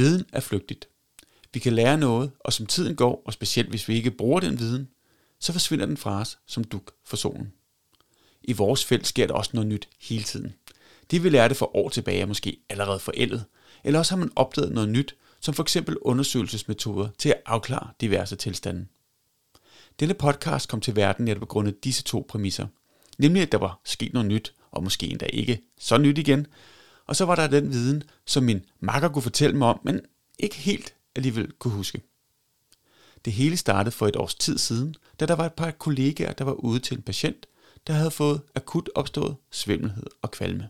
Viden er flygtigt. Vi kan lære noget, og som tiden går, og specielt hvis vi ikke bruger den viden, så forsvinder den fra os som duk for solen. I vores felt sker der også noget nyt hele tiden. Det vi lærte for år tilbage er måske allerede forældet, eller også har man opdaget noget nyt, som for eksempel undersøgelsesmetoder til at afklare diverse tilstande. Denne podcast kom til verden netop på grund af disse to præmisser. Nemlig at der var sket noget nyt, og måske endda ikke så nyt igen. Og så var der den viden, som min makker kunne fortælle mig om, men ikke helt alligevel kunne huske. Det hele startede for et års tid siden, da der var et par kollegaer, der var ude til en patient, der havde fået akut opstået svimmelhed og kvalme.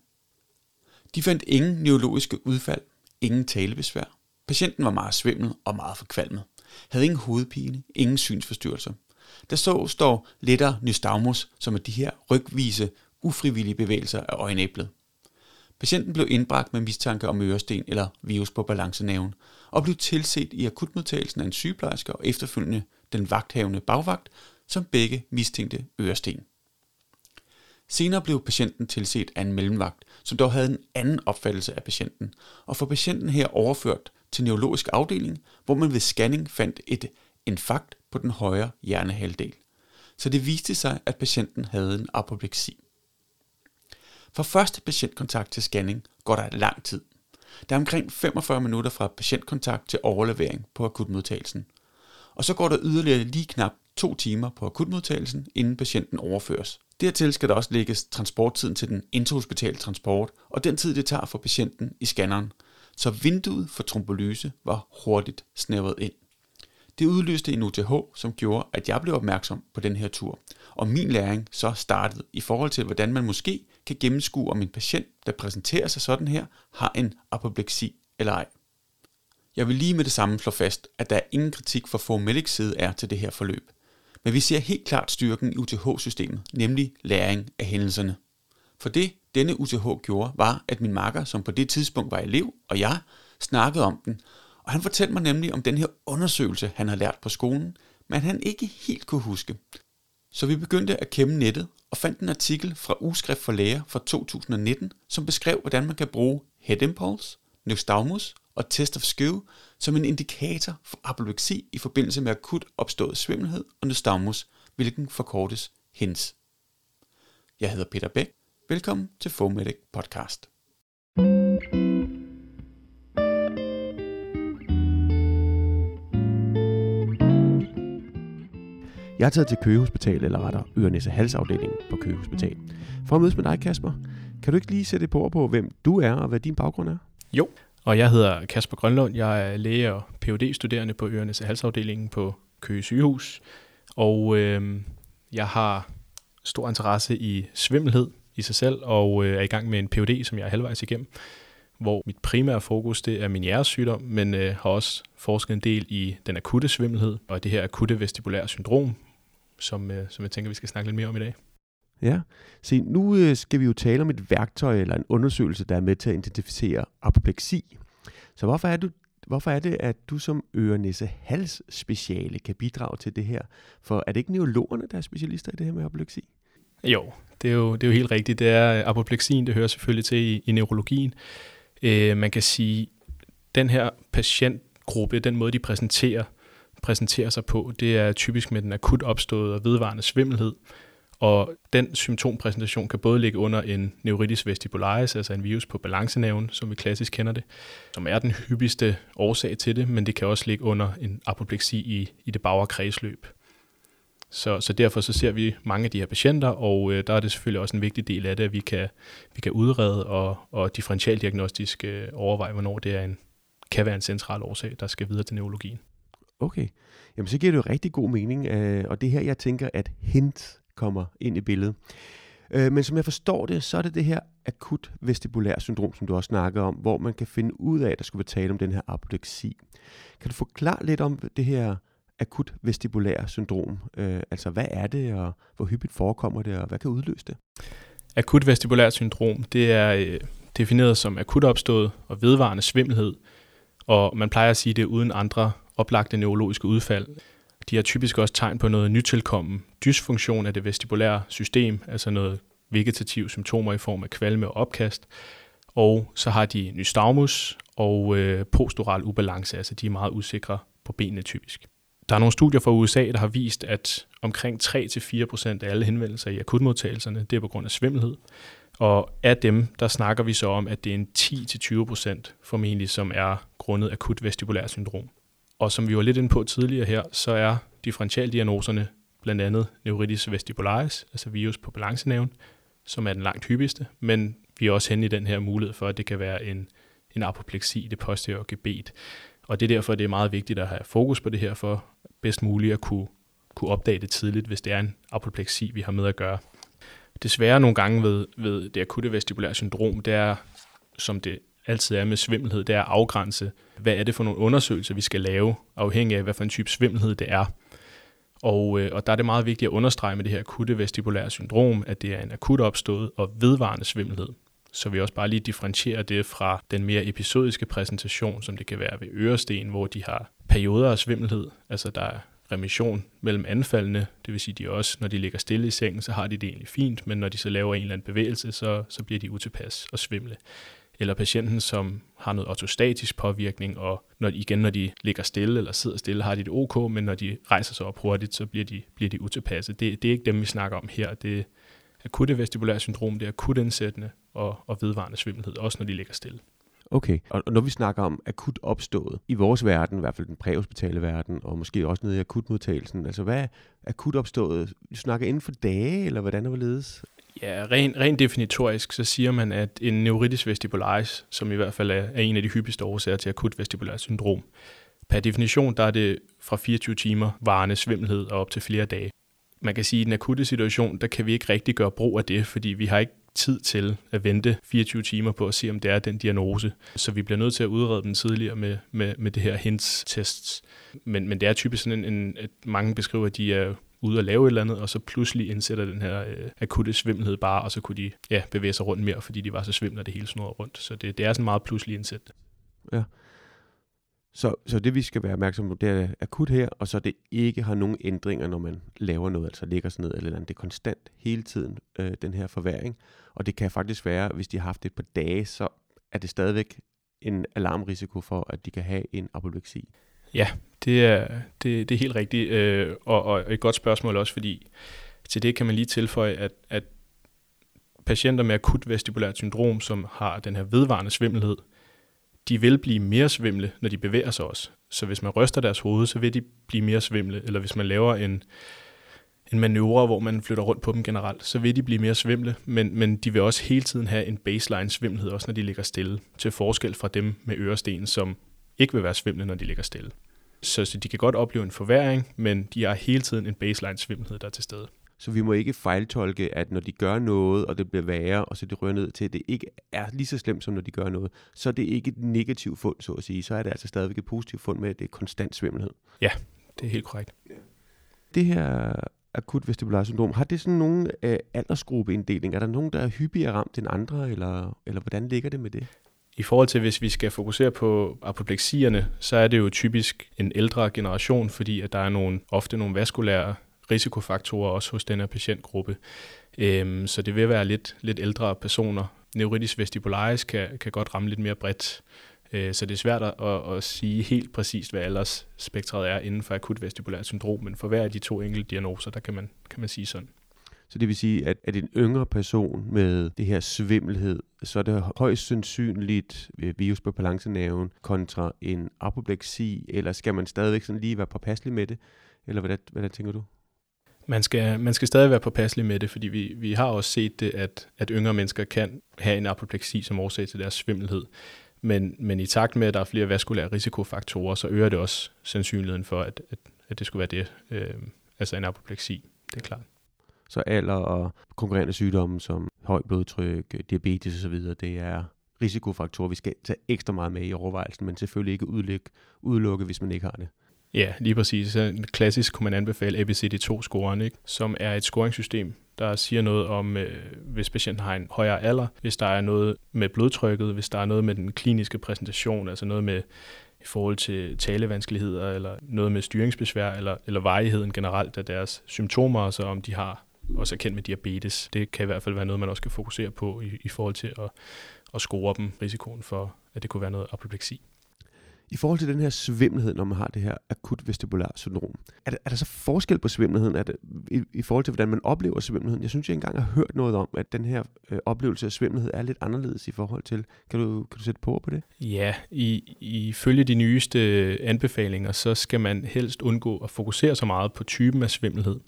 De fandt ingen neurologiske udfald, ingen talebesvær. Patienten var meget svimmel og meget forkvalmet. Havde ingen hovedpine, ingen synsforstyrrelser. Der så står lettere nystagmus, som er de her rygvise, ufrivillige bevægelser af øjenæblet. Patienten blev indbragt med mistanke om øresten eller virus på balancenaven, og blev tilset i akutmodtagelsen af en sygeplejerske og efterfølgende den vagthavende bagvagt, som begge mistænkte øresten. Senere blev patienten tilset af en mellemvagt, som dog havde en anden opfattelse af patienten, og for patienten her overført til neurologisk afdeling, hvor man ved scanning fandt et infarkt på den højre hjernehalvdel. Så det viste sig, at patienten havde en apopleksi. Fra første patientkontakt til scanning går der lang tid. Der er omkring 45 minutter fra patientkontakt til overlevering på akutmodtagelsen. Og så går der yderligere lige knap to timer på akutmodtagelsen, inden patienten overføres. Dertil skal der også lægges transporttiden til den intrahospitale transport, og den tid det tager for patienten i scanneren, så vinduet for trombolyse var hurtigt snævret ind. Det udløste en UTH, som gjorde, at jeg blev opmærksom på den her tur, og min læring så startede i forhold til, hvordan man måske kan gennemskue, om en patient, der præsenterer sig sådan her, har en apopleksi eller ej. Jeg vil lige med det samme slå fast, at der er ingen kritik fra Formedics side er til det her forløb. Men vi ser helt klart styrken i UTH-systemet, nemlig læring af hændelserne. For det, denne UTH gjorde, var, at min makker, som på det tidspunkt var elev, og jeg, snakkede om den, og han fortalte mig nemlig om den her undersøgelse, han har lært på skolen, men han ikke helt kunne huske. Så vi begyndte at kæmme nettet og fandt en artikel fra Ugeskrift for Læger fra 2019, som beskrev, hvordan man kan bruge head impulse, nystagmus og test of skew som en indikator for apopleksi i forbindelse med akut opstået svimmelhed og nystagmus, hvilken forkortes HINS. Jeg hedder Peter Bæk. Velkommen til Fomedic Podcast. Jeg er taget til Køge Hospital, eller rettere Ørenæse Halsafdelingen på Køge Hospital. For at mødes med dig, Kasper, kan du ikke lige sætte et på på, hvem du er og hvad din baggrund er? Jo, og jeg hedder Kasper Grønlund. Jeg er læge og phd studerende på Ørenæse Halsafdelingen på Køge Sygehus. Og øh, jeg har stor interesse i svimmelhed i sig selv, og øh, er i gang med en PhD, som jeg er halvvejs igennem, hvor mit primære fokus det er min hjertesygdom, men øh, har også forsket en del i den akutte svimmelhed og det her akutte vestibulære syndrom, som, øh, som jeg tænker, vi skal snakke lidt mere om i dag. Ja, se nu øh, skal vi jo tale om et værktøj eller en undersøgelse, der er med til at identificere apopleksi. Så hvorfor er, du, hvorfor er det, at du som øre hals speciale kan bidrage til det her? For er det ikke neurologerne, der er specialister i det her med apopleksi? Jo, det er jo, det er jo helt rigtigt. Det er apopleksien, det hører selvfølgelig til i, i neurologien. Øh, man kan sige, den her patientgruppe, den måde, de præsenterer, præsenterer sig på, det er typisk med den akut opståede og vedvarende svimmelhed. Og den symptompræsentation kan både ligge under en neuritis vestibularis, altså en virus på balancenaven, som vi klassisk kender det, som er den hyppigste årsag til det, men det kan også ligge under en apopleksi i, i det bagre kredsløb. Så, så derfor så ser vi mange af de her patienter, og øh, der er det selvfølgelig også en vigtig del af det, at vi kan, vi kan udrede og, og differentialdiagnostisk øh, overveje, hvornår det er en, kan være en central årsag, der skal videre til neurologien. Okay, jamen så giver det jo rigtig god mening, øh, og det her, jeg tænker, at hint kommer ind i billedet. Øh, men som jeg forstår det, så er det det her akut vestibulær syndrom, som du også snakker om, hvor man kan finde ud af, at der skulle være tale om den her apopleksi. Kan du forklare lidt om det her akut vestibulær syndrom? Øh, altså, hvad er det, og hvor hyppigt forekommer det, og hvad kan udløse det? Akut vestibulær syndrom, det er øh, defineret som akut opstået og vedvarende svimmelhed, og man plejer at sige det uden andre oplagte neurologiske udfald. De har typisk også tegn på noget nytilkommen dysfunktion af det vestibulære system, altså noget vegetative symptomer i form af kvalme og opkast. Og så har de nystagmus og øh, postural ubalance, altså de er meget usikre på benene typisk. Der er nogle studier fra USA, der har vist, at omkring 3-4% af alle henvendelser i akutmodtagelserne, det er på grund af svimmelhed. Og af dem, der snakker vi så om, at det er en 10-20% formentlig, som er grundet akut vestibulær syndrom. Og som vi var lidt inde på tidligere her, så er differentialdiagnoserne blandt andet neuritis vestibularis, altså virus på balancenæven, som er den langt hyppigste, men vi er også henne i den her mulighed for, at det kan være en, en apopleksi i det posteriore gebet. Og det er derfor, det er meget vigtigt at have fokus på det her, for bedst muligt at kunne, kunne opdage det tidligt, hvis det er en apopleksi, vi har med at gøre. Desværre nogle gange ved, ved det akutte vestibulære syndrom, det er, som det altid er med svimmelhed, det er at afgrænse, hvad er det for nogle undersøgelser, vi skal lave, afhængig af, hvad for en type svimmelhed det er. Og, øh, og der er det meget vigtigt at understrege med det her akutte vestibulære syndrom, at det er en akut opstået og vedvarende svimmelhed. Så vi også bare lige differentierer det fra den mere episodiske præsentation, som det kan være ved øresten, hvor de har perioder af svimmelhed, altså der er remission mellem anfaldene, det vil sige, de også, når de ligger stille i sengen, så har de det egentlig fint, men når de så laver en eller anden bevægelse, så, så bliver de utilpas og svimle eller patienten, som har noget ortostatisk påvirkning, og når, igen, når de ligger stille eller sidder stille, har de det ok, men når de rejser sig op hurtigt, så bliver de, bliver de utilpasse. Det, det er ikke dem, vi snakker om her. Det er akutte vestibulære syndrom, det er akut indsættende og, og vedvarende svimmelhed, også når de ligger stille. Okay, og når vi snakker om akut opstået, i vores verden, i hvert fald den præhospitale verden, og måske også nede i akutmodtagelsen, altså hvad er akut opstået? Du snakker inden for dage, eller hvordan er det ledes? Ja, rent ren definitorisk, så siger man, at en neuritis vestibularis, som i hvert fald er, er en af de hyppigste årsager til akut vestibulært syndrom, per definition, der er det fra 24 timer varende svimmelhed og op til flere dage. Man kan sige, at i den akutte situation, der kan vi ikke rigtig gøre brug af det, fordi vi har ikke tid til at vente 24 timer på at se, om det er den diagnose. Så vi bliver nødt til at udrede den tidligere med, med, med det her hints-tests. Men, men det er typisk sådan en, en at mange beskriver, at de er ude og lave et eller andet, og så pludselig indsætter den her øh, akutte svimmelhed bare, og så kunne de ja, bevæge sig rundt mere, fordi de var så svimlede, det hele snurrede rundt. Så det, det er sådan meget pludselig indsæt. Ja. Så, så det vi skal være opmærksom på, det er akut her, og så det ikke har nogen ændringer, når man laver noget, altså ligger sådan ned eller andet. Det er konstant hele tiden, øh, den her forværing. Og det kan faktisk være, hvis de har haft det på dage, så er det stadigvæk en alarmrisiko for, at de kan have en apopleksi. Ja, det er, det, det er helt rigtigt, øh, og, og et godt spørgsmål også, fordi til det kan man lige tilføje, at, at patienter med akut vestibulært syndrom, som har den her vedvarende svimmelhed, de vil blive mere svimle, når de bevæger sig også. Så hvis man ryster deres hoved, så vil de blive mere svimle, eller hvis man laver en, en manøvre, hvor man flytter rundt på dem generelt, så vil de blive mere svimle, men, men de vil også hele tiden have en baseline svimmelhed, også når de ligger stille, til forskel fra dem med øresten, som ikke vil være svimle, når de ligger stille. Så, så de kan godt opleve en forværing, men de har hele tiden en baseline svimmelhed, der er til stede. Så vi må ikke fejltolke, at når de gør noget, og det bliver værre, og så det rører ned til, at det ikke er lige så slemt, som når de gør noget, så er det ikke et negativt fund, så at sige. Så er det altså stadigvæk et positivt fund med, at det er konstant svimmelhed. Ja, det er helt korrekt. Det her akut vestibular syndrom, har det sådan nogle øh, aldersgruppeinddeling? Er der nogen, der er hyppigere ramt end andre, eller, eller hvordan ligger det med det? I forhold til, hvis vi skal fokusere på apopleksierne, så er det jo typisk en ældre generation, fordi at der er nogle, ofte nogle vaskulære risikofaktorer også hos den her patientgruppe. Øhm, så det vil være lidt, lidt ældre personer. Neuritis vestibularis kan, kan godt ramme lidt mere bredt, øh, så det er svært at, at sige helt præcist, hvad aldersspektret er inden for akut vestibulært syndrom, men for hver af de to enkelte diagnoser, der kan man, kan man sige sådan. Så det vil sige, at, at en yngre person med det her svimmelhed, så er det højst sandsynligt øh, virus på balancenerven kontra en apopleksi, eller skal man stadigvæk sådan lige være påpasselig med det? Eller hvad, hvad tænker du? Man skal, man skal stadig være påpasselig med det, fordi vi, vi har også set det, at, at yngre mennesker kan have en apopleksi som årsag til deres svimmelhed. Men, men i takt med, at der er flere vaskulære risikofaktorer, så øger det også sandsynligheden for, at, at, at det skulle være det, øh, altså en apopleksi. Det er klart. Så alder og konkurrerende sygdomme som højt blodtryk, diabetes osv., det er risikofaktorer, vi skal tage ekstra meget med i overvejelsen, men selvfølgelig ikke udelukke, udelukke hvis man ikke har det. Ja, lige præcis. En klassisk kunne man anbefale ABCD2-scoren, ikke? som er et scoringssystem, der siger noget om, øh, hvis patienten har en højere alder, hvis der er noget med blodtrykket, hvis der er noget med den kliniske præsentation, altså noget med i forhold til talevanskeligheder, eller noget med styringsbesvær, eller, eller varigheden generelt af deres symptomer, altså om de har også er kendt med diabetes. Det kan i hvert fald være noget, man også skal fokusere på i, i forhold til at, at score dem risikoen for at det kunne være noget apopleksi. I forhold til den her svimmelhed, når man har det her akut vestibulær syndrom, er der, er der så forskel på svimmelheden er det, i, i forhold til, hvordan man oplever svimmelheden? Jeg synes, jeg engang har hørt noget om, at den her øh, oplevelse af svimmelhed er lidt anderledes i forhold til. Kan du, kan du sætte på på det? Ja, i, ifølge de nyeste anbefalinger, så skal man helst undgå at fokusere så meget på typen af svimmelhed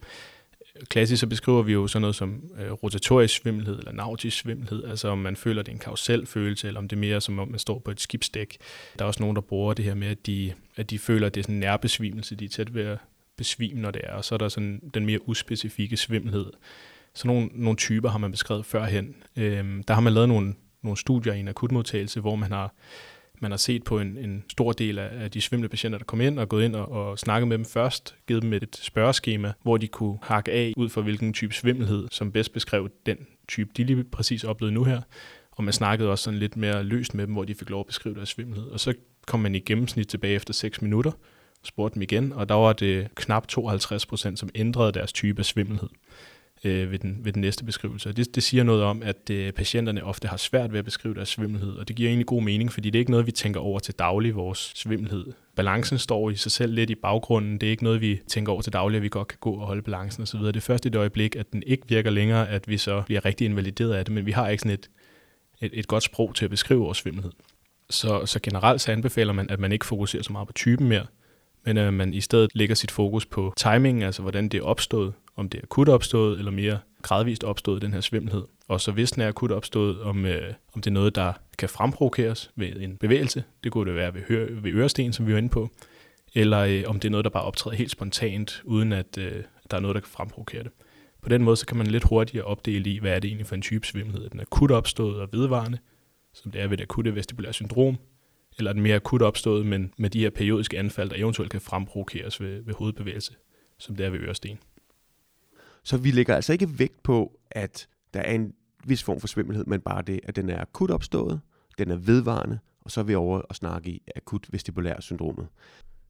klassisk så beskriver vi jo sådan noget som øh, rotatorisk svimmelhed eller nautisk svimmelhed, altså om man føler, det er en karusel følelse, eller om det er mere som om man står på et skibsdæk. Der er også nogen, der bruger det her med, at de, at de føler, at det er sådan en nærbesvimelse, de er tæt ved at besvime, når det er, og så er der sådan den mere uspecifikke svimmelhed. Så nogle, nogle typer har man beskrevet førhen. Øhm, der har man lavet nogle, nogle studier i en akutmodtagelse, hvor man har man har set på en, en stor del af, de svimle patienter, der kom ind og gået ind og, og snakket med dem først, givet dem et spørgeskema, hvor de kunne hakke af ud fra hvilken type svimmelhed, som bedst beskrev den type, de lige præcis oplevede nu her. Og man snakkede også sådan lidt mere løst med dem, hvor de fik lov at beskrive deres svimmelhed. Og så kom man i gennemsnit tilbage efter 6 minutter, spurgte dem igen, og der var det knap 52 procent, som ændrede deres type af svimmelhed øh, ved, den, ved den næste beskrivelse. det, det siger noget om, at øh, patienterne ofte har svært ved at beskrive deres svimmelhed, og det giver egentlig god mening, fordi det er ikke noget, vi tænker over til daglig, vores svimmelhed. Balancen står i sig selv lidt i baggrunden. Det er ikke noget, vi tænker over til daglig, at vi godt kan gå og holde balancen osv. Det er først i et øjeblik, at den ikke virker længere, at vi så bliver rigtig invalideret af det, men vi har ikke sådan et, et, et godt sprog til at beskrive vores svimmelhed. Så, så generelt så anbefaler man, at man ikke fokuserer så meget på typen mere, men at man i stedet lægger sit fokus på timing, altså hvordan det er opstået, om det er akut opstået eller mere gradvist opstået, den her svimmelhed. Og så hvis den er akut opstået, om, øh, om det er noget, der kan fremprovokeres ved en bevægelse, det kunne det være ved, hø- ved øresten, som vi var inde på, eller øh, om det er noget, der bare optræder helt spontant, uden at øh, der er noget, der kan fremprovokere det. På den måde så kan man lidt hurtigere opdele i, hvad er det egentlig for en type svimmelhed. Den akut opstået og vedvarende, som det er ved det akutte vestibulære syndrom, eller den mere akut opstået, men med de her periodiske anfald, der eventuelt kan fremprovokeres ved, ved hovedbevægelse, som det er ved øresten. Så vi lægger altså ikke vægt på, at der er en vis form for svimmelhed, men bare det, at den er akut opstået, den er vedvarende, og så er vi over og snakke i akut vestibulær syndromet.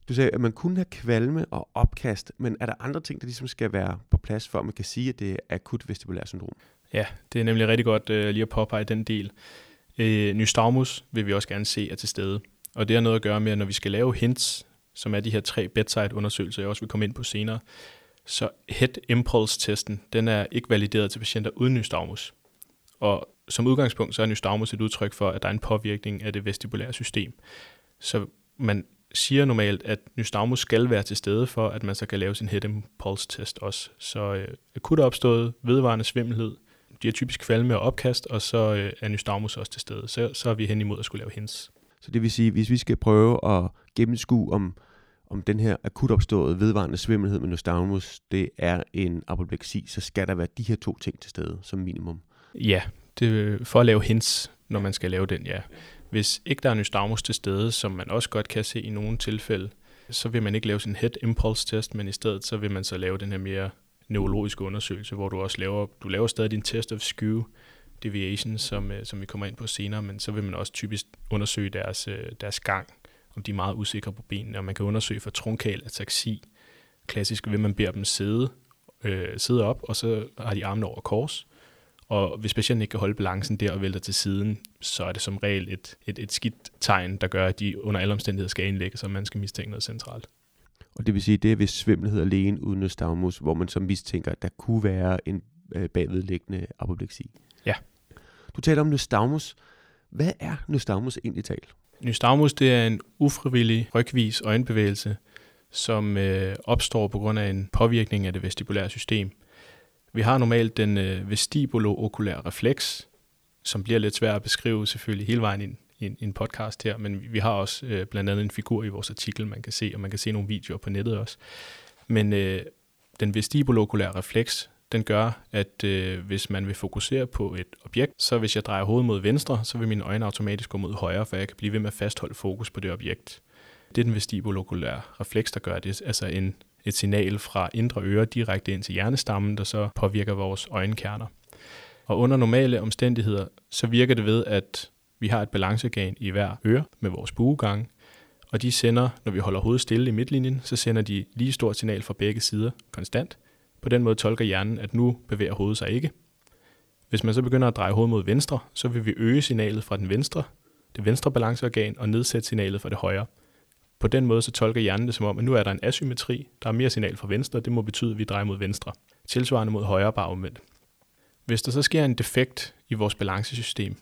Du sagde, at man kunne have kvalme og opkast, men er der andre ting, der ligesom skal være på plads, for at man kan sige, at det er akut vestibulær syndrom? Ja, det er nemlig rigtig godt uh, lige at påpege den del. Uh, nystagmus vil vi også gerne se er til stede, og det har noget at gøre med, at når vi skal lave hints, som er de her tre bedside-undersøgelser, jeg også vil komme ind på senere, så head impulse-testen, den er ikke valideret til patienter uden nystagmus. Og som udgangspunkt, så er nystagmus et udtryk for, at der er en påvirkning af det vestibulære system. Så man siger normalt, at nystagmus skal være til stede for, at man så kan lave sin head impulse test også. Så øh, akut opstået, vedvarende svimmelhed, de er typisk kvalme og opkast, og så øh, er nystagmus også til stede. Så, så er vi hen imod at skulle lave hens. Så det vil sige, hvis vi skal prøve at gennemskue, om om den her akut opståede vedvarende svimmelhed med nystagmus, det er en apopleksi, så skal der være de her to ting til stede som minimum. Ja, det, for at lave hints, når man skal lave den, ja. Hvis ikke der er nystagmus til stede, som man også godt kan se i nogle tilfælde, så vil man ikke lave sin head impulse test, men i stedet så vil man så lave den her mere neurologiske undersøgelse, hvor du også laver, du laver stadig din test of skew deviation, som, øh, som vi kommer ind på senere, men så vil man også typisk undersøge deres, øh, deres gang om de er meget usikre på benene, og man kan undersøge for trunkal ataksi. Klassisk vil man beder dem sidde, øh, sidde op, og så har de armene over kors. Og hvis patienten ikke kan holde balancen der og vælter til siden, så er det som regel et, et, et skidt tegn, der gør, at de under alle omstændigheder skal indlægge, så man skal mistænke noget centralt. Og det vil sige, det er ved svimmelhed alene uden nystagmus, hvor man så mistænker, at der kunne være en øh, bagvedliggende apopleksi. Ja. Du taler om nystagmus. Hvad er nystagmus egentlig talt? Nystagmus det er en ufrivillig rygvis øjenbevægelse, som øh, opstår på grund af en påvirkning af det vestibulære system. Vi har normalt den øh, vestibulookulære refleks, som bliver lidt svær at beskrive selvfølgelig hele vejen ind i en, en podcast her, men vi har også øh, blandt andet en figur i vores artikel, man kan se, og man kan se nogle videoer på nettet også. Men øh, den vestibulookulære refleks, den gør, at øh, hvis man vil fokusere på et objekt, så hvis jeg drejer hovedet mod venstre, så vil mine øjne automatisk gå mod højre, for jeg kan blive ved med at fastholde fokus på det objekt. Det er den vestibulokulære refleks, der gør det. Altså en, et signal fra indre øre direkte ind til hjernestammen, der så påvirker vores øjenkerner. Og under normale omstændigheder, så virker det ved, at vi har et balanceorgan i hver øre med vores buegang, og de sender, når vi holder hovedet stille i midtlinjen, så sender de lige stort signal fra begge sider konstant, på den måde tolker hjernen, at nu bevæger hovedet sig ikke. Hvis man så begynder at dreje hovedet mod venstre, så vil vi øge signalet fra den venstre det venstre balanceorgan og nedsætte signalet fra det højre. På den måde så tolker hjernen det som om, at nu er der en asymmetri, der er mere signal fra venstre, det må betyde, at vi drejer mod venstre. Tilsvarende mod højre, bare omvendt. Hvis der så sker en defekt i vores balancesystem, et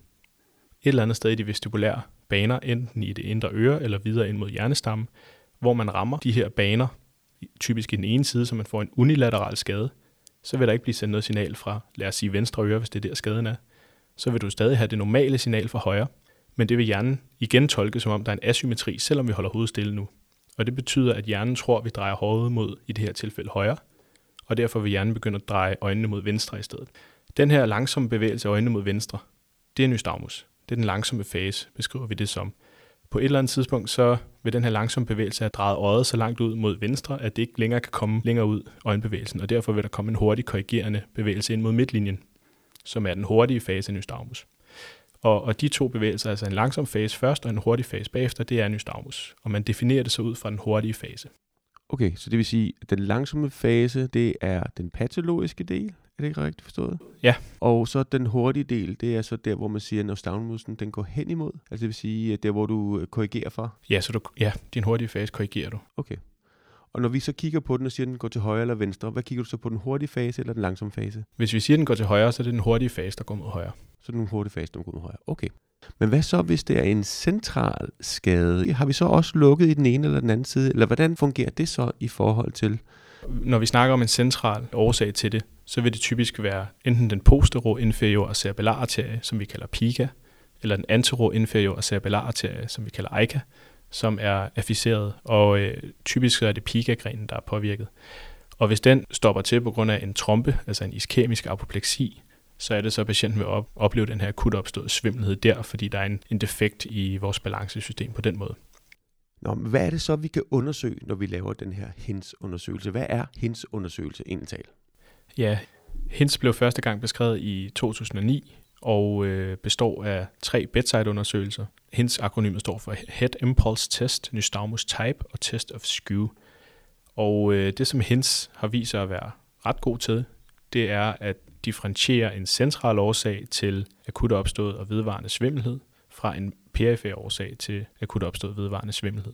eller andet sted i de vestibulære baner, enten i det indre øre eller videre ind mod hjernestammen, hvor man rammer de her baner, typisk i den ene side, så man får en unilateral skade, så vil der ikke blive sendt noget signal fra, lad os sige venstre øre, hvis det er der skaden er. Så vil du stadig have det normale signal fra højre, men det vil hjernen igen tolke som om, der er en asymmetri, selvom vi holder hovedet stille nu. Og det betyder, at hjernen tror, at vi drejer hovedet mod, i det her tilfælde, højre, og derfor vil hjernen begynde at dreje øjnene mod venstre i stedet. Den her langsomme bevægelse af øjnene mod venstre, det er nystagmus. Det er den langsomme fase, beskriver vi det som. På et eller andet tidspunkt, så vil den her langsomme bevægelse have drejet øjet så langt ud mod venstre, at det ikke længere kan komme længere ud øjenbevægelsen, og derfor vil der komme en hurtig korrigerende bevægelse ind mod midtlinjen, som er den hurtige fase af nystagmus. Og, og de to bevægelser, altså en langsom fase først og en hurtig fase bagefter, det er nystagmus. Og man definerer det så ud fra den hurtige fase. Okay, så det vil sige, at den langsomme fase, det er den patologiske del, er det ikke rigtigt forstået? Ja. Og så den hurtige del, det er så der, hvor man siger, når stavnmusen den går hen imod. Altså det vil sige, der hvor du øh, korrigerer fra. Ja, så du, ja, din hurtige fase korrigerer du. Okay. Og når vi så kigger på den og siger, at den går til højre eller venstre, hvad kigger du så på, den hurtige fase eller den langsomme fase? Hvis vi siger, at den går til højre, så er det den hurtige fase, der går mod højre. Så er den hurtige fase, der går mod højre. Okay. Men hvad så, hvis det er en central skade? Har vi så også lukket i den ene eller den anden side? Eller hvordan fungerer det så i forhold til? Når vi snakker om en central årsag til det, så vil det typisk være enten den postero-inferior cerebellararterie, som vi kalder PICA, eller den antero-inferior cerebellararterie, som vi kalder AICA, som er afficeret, og øh, typisk så er det PICA-grenen, der er påvirket. Og hvis den stopper til på grund af en trompe, altså en iskemisk apopleksi, så er det så, at patienten vil op- opleve den her akut opståede svimmelhed der, fordi der er en, en defekt i vores balancesystem på den måde. Nå, men hvad er det så, vi kan undersøge, når vi laver den her HINS-undersøgelse? Hvad er HINS-undersøgelse egentlig Ja, HINS blev første gang beskrevet i 2009 og øh, består af tre bedside-undersøgelser. HINS akronymet står for Head Impulse Test, Nystagmus Type og Test of Skew. Og øh, det, som HINS har vist sig at være ret god til, det er at differentiere en central årsag til akut opstået og vedvarende svimmelhed fra en perifer årsag til akut opstået vedvarende svimmelhed.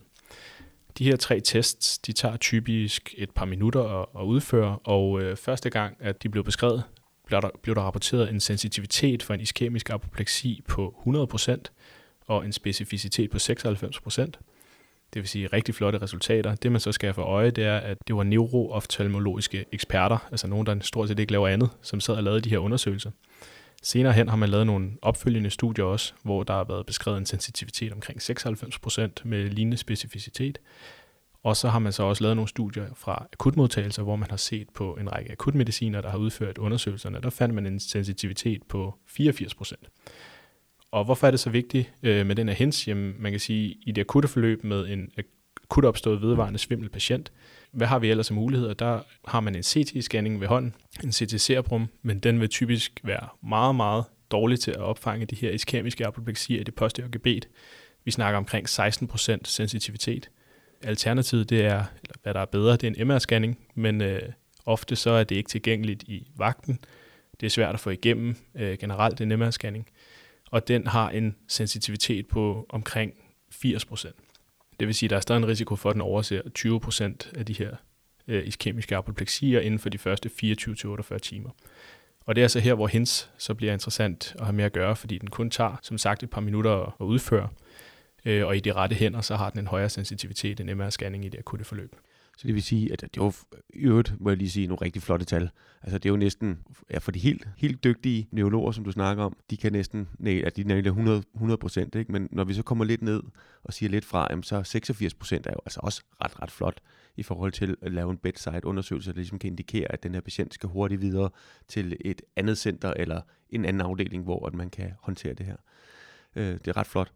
De her tre tests, de tager typisk et par minutter at, at udføre, og øh, første gang, at de blev beskrevet, blev der, blev der rapporteret en sensitivitet for en iskemisk apopleksi på 100% og en specificitet på 96%. Det vil sige rigtig flotte resultater. Det man så skal have for øje, det er, at det var neurooftalmologiske eksperter, altså nogen, der stort set ikke laver andet, som sad og lavede de her undersøgelser. Senere hen har man lavet nogle opfølgende studier også, hvor der har været beskrevet en sensitivitet omkring 96% med lignende specificitet. Og så har man så også lavet nogle studier fra akutmodtagelser, hvor man har set på en række akutmediciner, der har udført undersøgelserne. Der fandt man en sensitivitet på 84%. Og hvorfor er det så vigtigt øh, med den her hens? Jamen, man kan sige, i det akutte forløb med en akut opstået vedvarende svimmel patient, hvad har vi ellers af muligheder? Der har man en CT-scanning ved hånden, en CT-cerebrum, men den vil typisk være meget, meget dårlig til at opfange de her iskemiske apopleksier i det posteriore gebet. Vi snakker omkring 16% sensitivitet. Alternativet, det er, eller hvad der er bedre, det er en MR-scanning, men øh, ofte så er det ikke tilgængeligt i vagten. Det er svært at få igennem øh, generelt en MR-scanning, og den har en sensitivitet på omkring 80%. Det vil sige, at der er stadig en risiko for, at den overser 20% af de her øh, iskemiske apopleksier inden for de første 24-48 timer. Og det er altså her, hvor HINS så bliver interessant at have med at gøre, fordi den kun tager, som sagt, et par minutter at udføre. Øh, og i de rette hænder, så har den en højere sensitivitet end MR-scanning i det akutte forløb. Så det vil sige, at det var i øvrigt, må jeg lige sige, nogle rigtig flotte tal. Altså det er jo næsten, ja, for de helt, helt dygtige neurologer, som du snakker om, de kan næsten, nej, at de nævner 100, 100 procent, ikke? men når vi så kommer lidt ned og siger lidt fra, jamen, så 86 procent er jo altså også ret, ret flot i forhold til at lave en bedside undersøgelse, der ligesom kan indikere, at den her patient skal hurtigt videre til et andet center eller en anden afdeling, hvor at man kan håndtere det her. Øh, det er ret flot.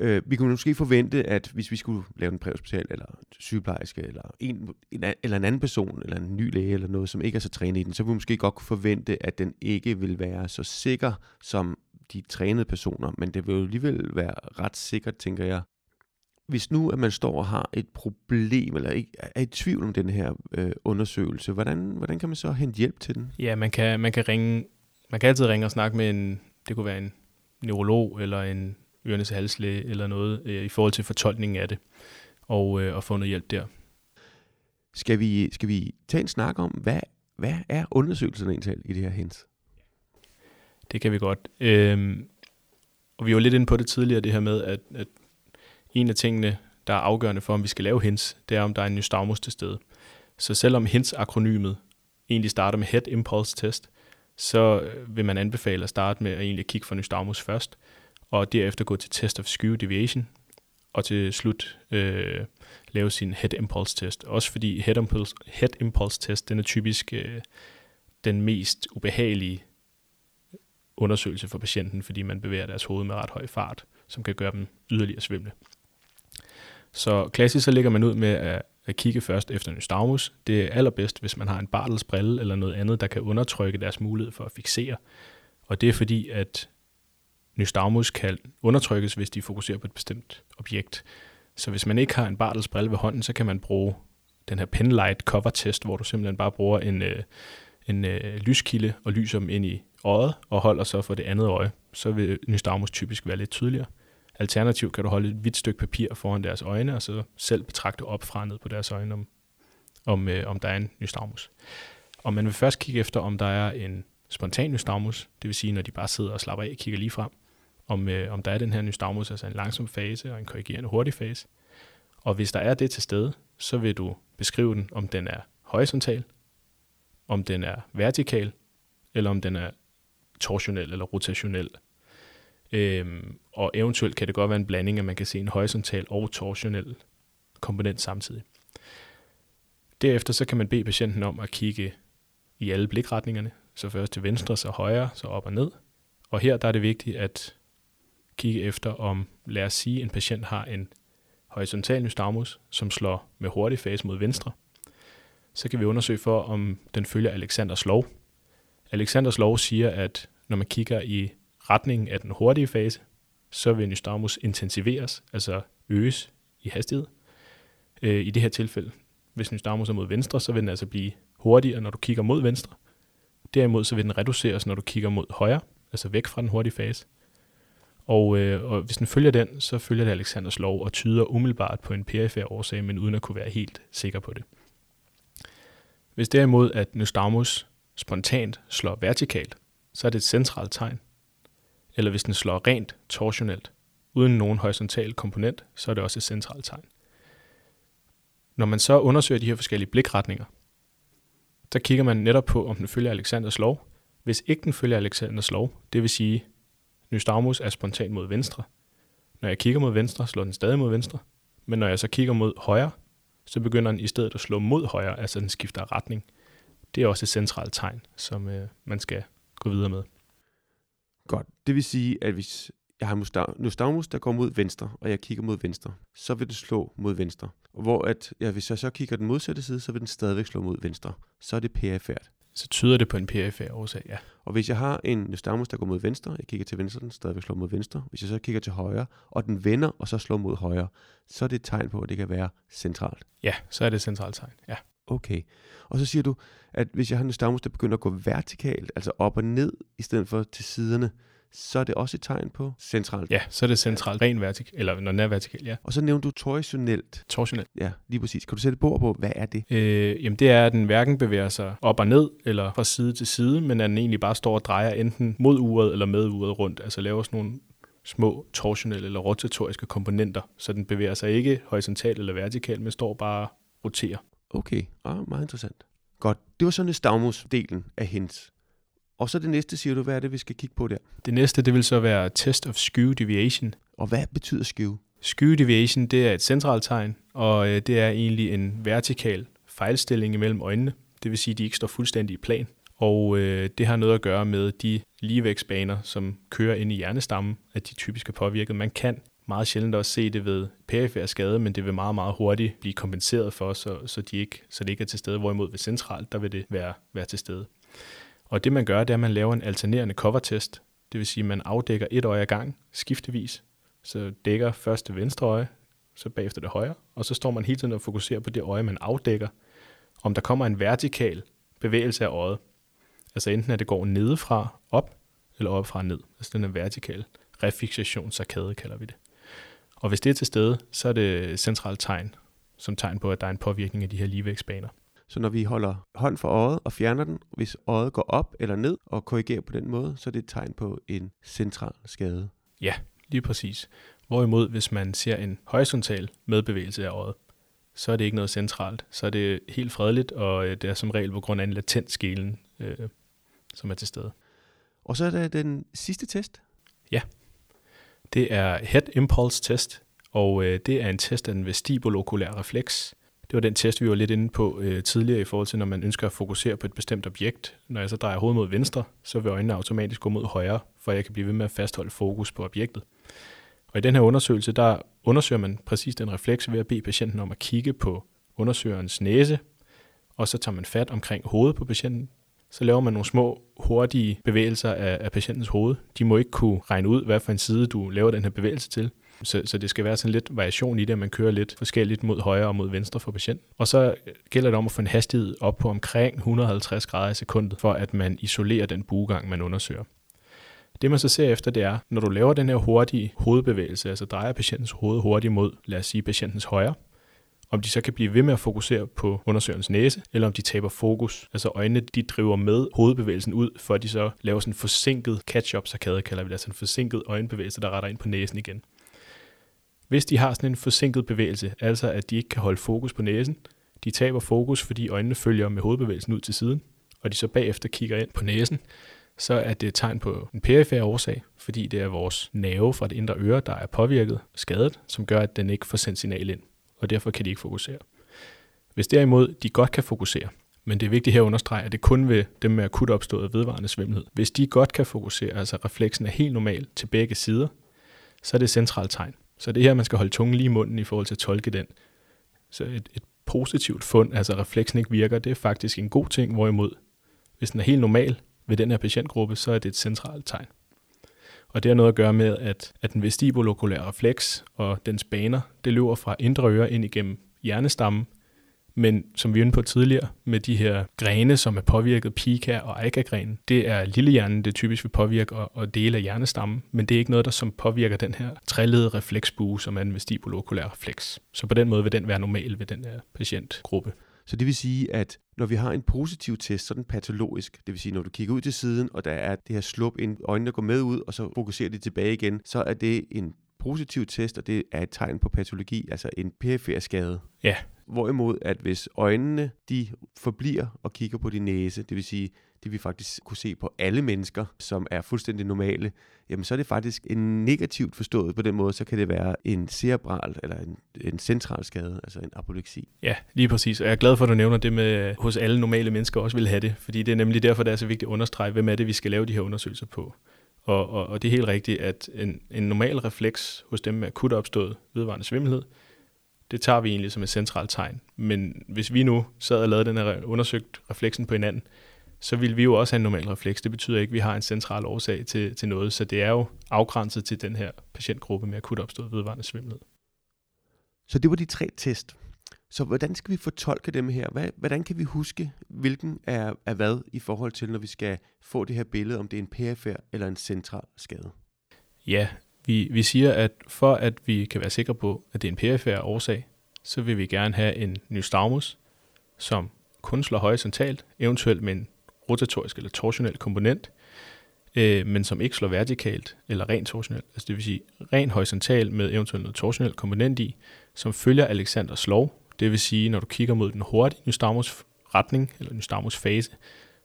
Øh, vi kunne måske forvente, at hvis vi skulle lave en præhospital, eller sygeplejerske, eller en, en, eller en anden person, eller en ny læge, eller noget, som ikke er så trænet i den, så ville vi måske godt kunne forvente, at den ikke vil være så sikker som de trænede personer, men det vil jo alligevel være ret sikkert, tænker jeg. Hvis nu, at man står og har et problem, eller ikke er i tvivl om den her øh, undersøgelse, hvordan, hvordan kan man så hente hjælp til den? Ja, man kan, man kan ringe, man kan altid ringe og snakke med en, det kunne være en neurolog, eller en ørenes halslæge eller noget øh, i forhold til fortolkningen af det, og, øh, og få noget hjælp der. Skal vi, skal vi tage en snak om, hvad, hvad er undersøgelserne egentlig i det her hens? Det kan vi godt. Øhm, og vi var lidt inde på det tidligere, det her med, at, at en af tingene, der er afgørende for, om vi skal lave hints, det er, om der er en nystagmus til stede. Så selvom hints-akronymet egentlig starter med Head Impulse Test, så øh, vil man anbefale at starte med at egentlig kigge for nystagmus først, og derefter gå til Test of Skew Deviation, og til slut øh, lave sin Head Impulse Test. Også fordi Head Impulse, head impulse Test, den er typisk øh, den mest ubehagelige undersøgelse for patienten, fordi man bevæger deres hoved med ret høj fart, som kan gøre dem yderligere svimle. Så klassisk så ligger man ud med at, at kigge først efter nystagmus. Det er allerbedst, hvis man har en Bartels brille eller noget andet, der kan undertrykke deres mulighed for at fixere. Og det er fordi, at nystagmus kan undertrykkes, hvis de fokuserer på et bestemt objekt. Så hvis man ikke har en Bartels brille ved hånden, så kan man bruge den her penlight cover test, hvor du simpelthen bare bruger en, øh, en øh, lyskilde og lyser dem ind i øjet og holder så for det andet øje. Så vil nystagmus typisk være lidt tydeligere. Alternativt kan du holde et hvidt stykke papir foran deres øjne, og så selv betragte op fra ned på deres øjne, om, om, øh, om der er en nystagmus. Og man vil først kigge efter, om der er en spontan nystagmus, det vil sige, når de bare sidder og slapper af og kigger lige frem, om, øh, om der er den her nystagmus, altså en langsom fase og en korrigerende hurtig fase. Og hvis der er det til stede, så vil du beskrive den, om den er horisontal, om den er vertikal, eller om den er torsionel eller rotationel. Øhm, og eventuelt kan det godt være en blanding, at man kan se en horisontal og torsionel komponent samtidig. Derefter så kan man bede patienten om at kigge i alle blikretningerne, så først til venstre, så højre, så op og ned. Og her der er det vigtigt at kigge efter, om lad os sige, en patient har en horisontal nystagmus, som slår med hurtig fase mod venstre. Så kan vi undersøge for, om den følger Alexanders lov. Alexanders lov siger, at når man kigger i retningen af den hurtige fase, så vil nystagmus intensiveres, altså øges i hastighed. Øh, I det her tilfælde, hvis nystagmus er mod venstre, så vil den altså blive hurtigere, når du kigger mod venstre. Derimod så vil den reduceres, når du kigger mod højre, altså væk fra den hurtige fase. Og, øh, og hvis den følger den, så følger det Alexanders lov og tyder umiddelbart på en PFR-årsag, men uden at kunne være helt sikker på det. Hvis derimod at nystagmus spontant slår vertikalt, så er det et centralt tegn. Eller hvis den slår rent torsionelt, uden nogen horisontal komponent, så er det også et centralt tegn. Når man så undersøger de her forskellige blikretninger, der kigger man netop på, om den følger Alexanders lov. Hvis ikke den følger Alexanders lov, det vil sige, nystagmus er spontant mod venstre. Når jeg kigger mod venstre, slår den stadig mod venstre. Men når jeg så kigger mod højre, så begynder den i stedet at slå mod højre, altså den skifter retning. Det er også et centralt tegn, som øh, man skal gå videre med. Godt. Det vil sige, at hvis jeg har nystagmus, der går mod venstre, og jeg kigger mod venstre, så vil det slå mod venstre. Og hvor at, ja, hvis jeg så kigger den modsatte side, så vil den stadigvæk slå mod venstre. Så er det perifært. Så tyder det på en perifær årsag, ja. Og hvis jeg har en nystagmus, der går mod venstre, jeg kigger til venstre, den stadigvæk slår mod venstre. Hvis jeg så kigger til højre, og den vender, og så slår mod højre, så er det et tegn på, at det kan være centralt. Ja, så er det et centralt tegn, ja. Okay. Og så siger du, at hvis jeg har en nystagmus, der begynder at gå vertikalt, altså op og ned, i stedet for til siderne, så er det også et tegn på centralt. Ja, så er det centralt, ren vertikal, eller når den er vertikal, ja. Og så nævnte du torsionelt. Torsionelt. Ja, lige præcis. Kan du sætte et bord på, hvad er det? Øh, jamen det er, at den hverken bevæger sig op og ned, eller fra side til side, men at den egentlig bare står og drejer enten mod uret eller med uret rundt, altså laver sådan nogle små torsionelle eller rotatoriske komponenter, så den bevæger sig ikke horisontalt eller vertikalt, men står bare og roterer. Okay, ah, meget interessant. Godt, det var sådan nystagmus-delen af hens. Og så det næste, siger du, hvad er det, vi skal kigge på der? Det næste, det vil så være Test of Skew Deviation. Og hvad betyder skew? Skew Deviation, det er et centralt tegn, og øh, det er egentlig en vertikal fejlstilling imellem øjnene. Det vil sige, at de ikke står fuldstændig i plan. Og øh, det har noget at gøre med de ligevægtsbaner, som kører ind i hjernestammen, at de typisk er påvirket. Man kan meget sjældent også se det ved perifær skade, men det vil meget, meget hurtigt blive kompenseret for, så, så, de ikke, så det ikke er til stede. Hvorimod ved centralt, der vil det være, være til stede. Og det man gør, det er, at man laver en alternerende covertest. Det vil sige, at man afdækker et øje ad gang, skiftevis. Så dækker først det venstre øje, så bagefter det højre, og så står man hele tiden og fokuserer på det øje, man afdækker. Om der kommer en vertikal bevægelse af øjet. Altså enten at det går nedefra op, eller opfra ned. Altså den er vertikal refixationsarkade, kalder vi det. Og hvis det er til stede, så er det centralt tegn, som tegn på, at der er en påvirkning af de her ligevægtsbaner. Så når vi holder hånd for øjet og fjerner den, hvis øjet går op eller ned og korrigerer på den måde, så er det et tegn på en central skade. Ja, lige præcis. Hvorimod, hvis man ser en horisontal medbevægelse af øjet, så er det ikke noget centralt. Så er det helt fredeligt, og øh, det er som regel på grund af en latent skelen, øh, som er til stede. Og så er der den sidste test. Ja, det er Head Impulse Test, og øh, det er en test af den vestibulokulære refleks. Det var den test, vi var lidt inde på øh, tidligere i forhold til, når man ønsker at fokusere på et bestemt objekt. Når jeg så drejer hovedet mod venstre, så vil øjnene automatisk gå mod højre, for jeg kan blive ved med at fastholde fokus på objektet. Og i den her undersøgelse, der undersøger man præcis den refleks ved at bede patienten om at kigge på undersøgerens næse, og så tager man fat omkring hovedet på patienten. Så laver man nogle små, hurtige bevægelser af, af patientens hoved. De må ikke kunne regne ud, hvad for en side du laver den her bevægelse til. Så, så det skal være sådan lidt variation i det, at man kører lidt forskelligt mod højre og mod venstre for patienten. Og så gælder det om at få en hastighed op på omkring 150 grader i sekundet, for at man isolerer den buegang, man undersøger. Det man så ser efter, det er, når du laver den her hurtige hovedbevægelse, altså drejer patientens hoved hurtigt mod, lad os sige, patientens højre, om de så kan blive ved med at fokusere på undersøgerens næse, eller om de taber fokus. Altså øjnene, de driver med hovedbevægelsen ud, for at de så laver sådan en forsinket catch-up så kalder vi det, altså en forsinket øjenbevægelse, der retter ind på næsen igen. Hvis de har sådan en forsinket bevægelse, altså at de ikke kan holde fokus på næsen, de taber fokus, fordi øjnene følger med hovedbevægelsen ud til siden, og de så bagefter kigger ind på næsen, så er det et tegn på en perifær årsag, fordi det er vores nerve fra det indre øre, der er påvirket, skadet, som gør, at den ikke får sendt signal ind, og derfor kan de ikke fokusere. Hvis derimod de godt kan fokusere, men det er vigtigt her at understrege, at det kun ved dem med akut opstået vedvarende svimmelhed. Hvis de godt kan fokusere, altså refleksen er helt normal til begge sider, så er det et centralt tegn. Så det er her, man skal holde tungen lige i munden i forhold til at tolke den. Så et, et positivt fund, altså refleksen ikke virker, det er faktisk en god ting, hvorimod hvis den er helt normal ved den her patientgruppe, så er det et centralt tegn. Og det har noget at gøre med, at, at den vestibulokulære refleks og dens baner, det løber fra indre øre ind igennem hjernestammen, men som vi var inde på tidligere, med de her grene, som er påvirket, pika og aika-grenen, det er lillehjernen, det typisk vil påvirke og, og dele af hjernestammen, men det er ikke noget, der som påvirker den her trællede refleksbue, som er en vestibulokulær refleks. Så på den måde vil den være normal ved den her patientgruppe. Så det vil sige, at når vi har en positiv test, så er den patologisk. Det vil sige, når du kigger ud til siden, og der er det her slup ind, øjnene går med ud, og så fokuserer de tilbage igen, så er det en positiv test, og det er et tegn på patologi, altså en perifer skade. Ja. Hvorimod, at hvis øjnene de forbliver og kigger på din næse, det vil sige, det vi faktisk kunne se på alle mennesker, som er fuldstændig normale, jamen så er det faktisk en negativt forstået på den måde, så kan det være en cerebral eller en, en central skade, altså en apopleksi. Ja, lige præcis. Og jeg er glad for, at du nævner det med, hos alle normale mennesker også vil have det, fordi det er nemlig derfor, det er så vigtigt at understrege, hvem er det, vi skal lave de her undersøgelser på. Og, og, og det er helt rigtigt, at en, en normal refleks hos dem med akut opstået vedvarende svimmelhed, det tager vi egentlig som et centralt tegn. Men hvis vi nu sad og lavede den her undersøgt refleksen på hinanden, så vil vi jo også have en normal refleks. Det betyder ikke, at vi har en central årsag til, til noget, så det er jo afgrænset til den her patientgruppe med akut opstået vedvarende svimmelhed. Så det var de tre test. Så hvordan skal vi fortolke dem her? Hvad, hvordan kan vi huske, hvilken er, er hvad i forhold til, når vi skal få det her billede, om det er en perifer eller en central skade? Ja, vi, vi siger, at for at vi kan være sikre på, at det er en perifer årsag, så vil vi gerne have en nystagmus, som kun slår horisontalt, eventuelt med en rotatorisk eller torsionel komponent, øh, men som ikke slår vertikalt eller rent torsionelt. Altså det vil sige rent horisontalt med eventuelt noget torsionel komponent i, som følger Alexanders lov. Det vil sige, når du kigger mod den hurtige nystagmus retning, eller nystagmus fase,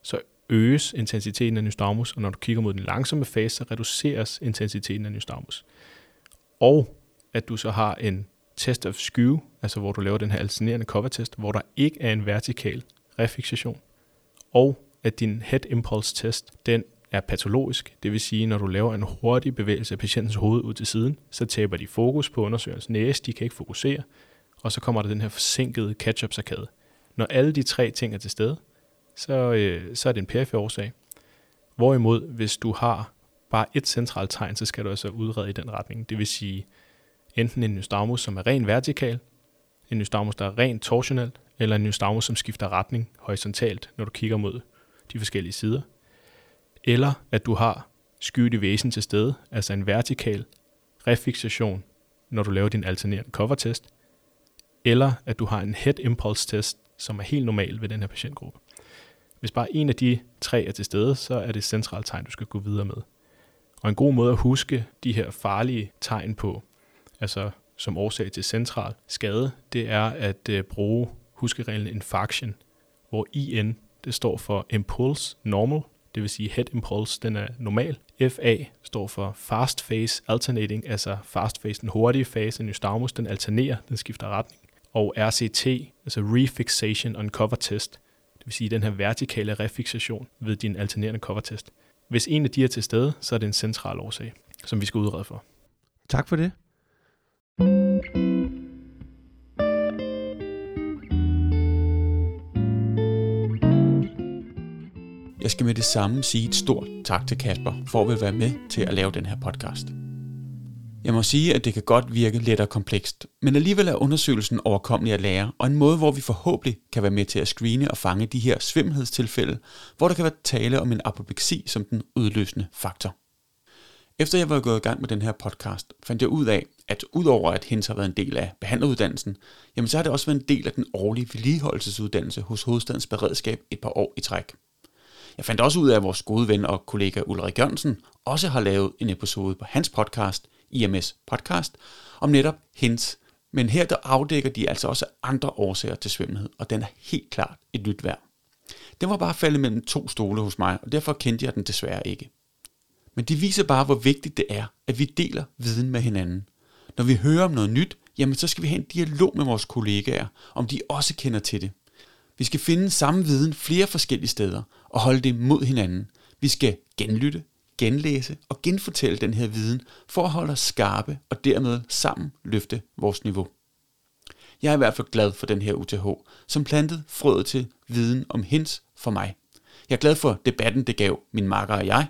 så øges intensiteten af nystagmus, og når du kigger mod den langsomme fase, så reduceres intensiteten af nystagmus. Og at du så har en test of skew, altså hvor du laver den her alternerende cover-test, hvor der ikke er en vertikal refixation, og at din head impulse test, den er patologisk, det vil sige, når du laver en hurtig bevægelse af patientens hoved ud til siden, så taber de fokus på undersøgerens næse, de kan ikke fokusere, og så kommer der den her forsinkede catch-up sarkade. Når alle de tre ting er til stede, så, øh, så er det en perifer årsag. Hvorimod, hvis du har bare et centralt tegn, så skal du altså udrede i den retning. Det vil sige, enten en nystagmus, som er ren vertikal, en nystagmus, der er ren torsionel, eller en nystagmus, som skifter retning horisontalt, når du kigger mod de forskellige sider. Eller at du har skyelige væsen til stede, altså en vertikal refixation, når du laver din alternerende cover-test, eller at du har en head impulse test, som er helt normal ved den her patientgruppe. Hvis bare en af de tre er til stede, så er det centralt tegn, du skal gå videre med. Og en god måde at huske de her farlige tegn på, altså som årsag til central skade, det er at øh, bruge huskereglen infarction, hvor IN det står for impulse normal, det vil sige head impulse, den er normal. FA står for fast phase alternating, altså fast phase, den hurtige fase, en nystagmus, den alternerer, den skifter retning. Og RCT, altså refixation on cover test, vil sige den her vertikale refixation ved din alternerende cover test. Hvis en af de er til stede, så er det en central årsag, som vi skal udrede for. Tak for det. Jeg skal med det samme sige et stort tak til Kasper for at vil være med til at lave den her podcast. Jeg må sige, at det kan godt virke let og komplekst, men alligevel er undersøgelsen overkommelig at lære, og en måde, hvor vi forhåbentlig kan være med til at screene og fange de her svimmelhedstilfælde, hvor der kan være tale om en apopleksi som den udløsende faktor. Efter jeg var gået i gang med den her podcast, fandt jeg ud af, at udover at Hens har været en del af behandleruddannelsen, jamen så har det også været en del af den årlige vedligeholdelsesuddannelse hos Hovedstadens Beredskab et par år i træk. Jeg fandt også ud af, at vores gode ven og kollega Ulrik Jørgensen også har lavet en episode på hans podcast, IMS Podcast, om netop Hens. Men her der afdækker de altså også andre årsager til svimmelhed, og den er helt klart et lyt værd. Den var bare faldet mellem to stole hos mig, og derfor kendte jeg den desværre ikke. Men det viser bare, hvor vigtigt det er, at vi deler viden med hinanden. Når vi hører om noget nyt, jamen så skal vi have en dialog med vores kollegaer, om de også kender til det. Vi skal finde samme viden flere forskellige steder og holde det mod hinanden. Vi skal genlytte, genlæse og genfortælle den her viden for at holde os skarpe og dermed sammen løfte vores niveau. Jeg er i hvert fald glad for den her UTH, som plantede frøet til viden om hens for mig. Jeg er glad for debatten, det gav min makker og jeg,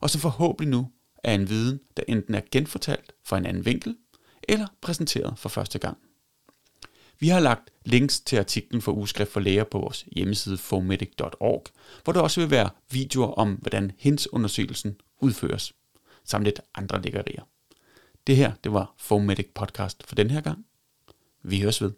og som forhåbentlig nu er en viden, der enten er genfortalt fra en anden vinkel, eller præsenteret for første gang. Vi har lagt links til artiklen for Ugeskrift for Læger på vores hjemmeside formedic.org, hvor der også vil være videoer om, hvordan HINS-undersøgelsen udføres, samt lidt andre lækkerier. Det her, det var Formedic Podcast for den her gang. Vi høres ved.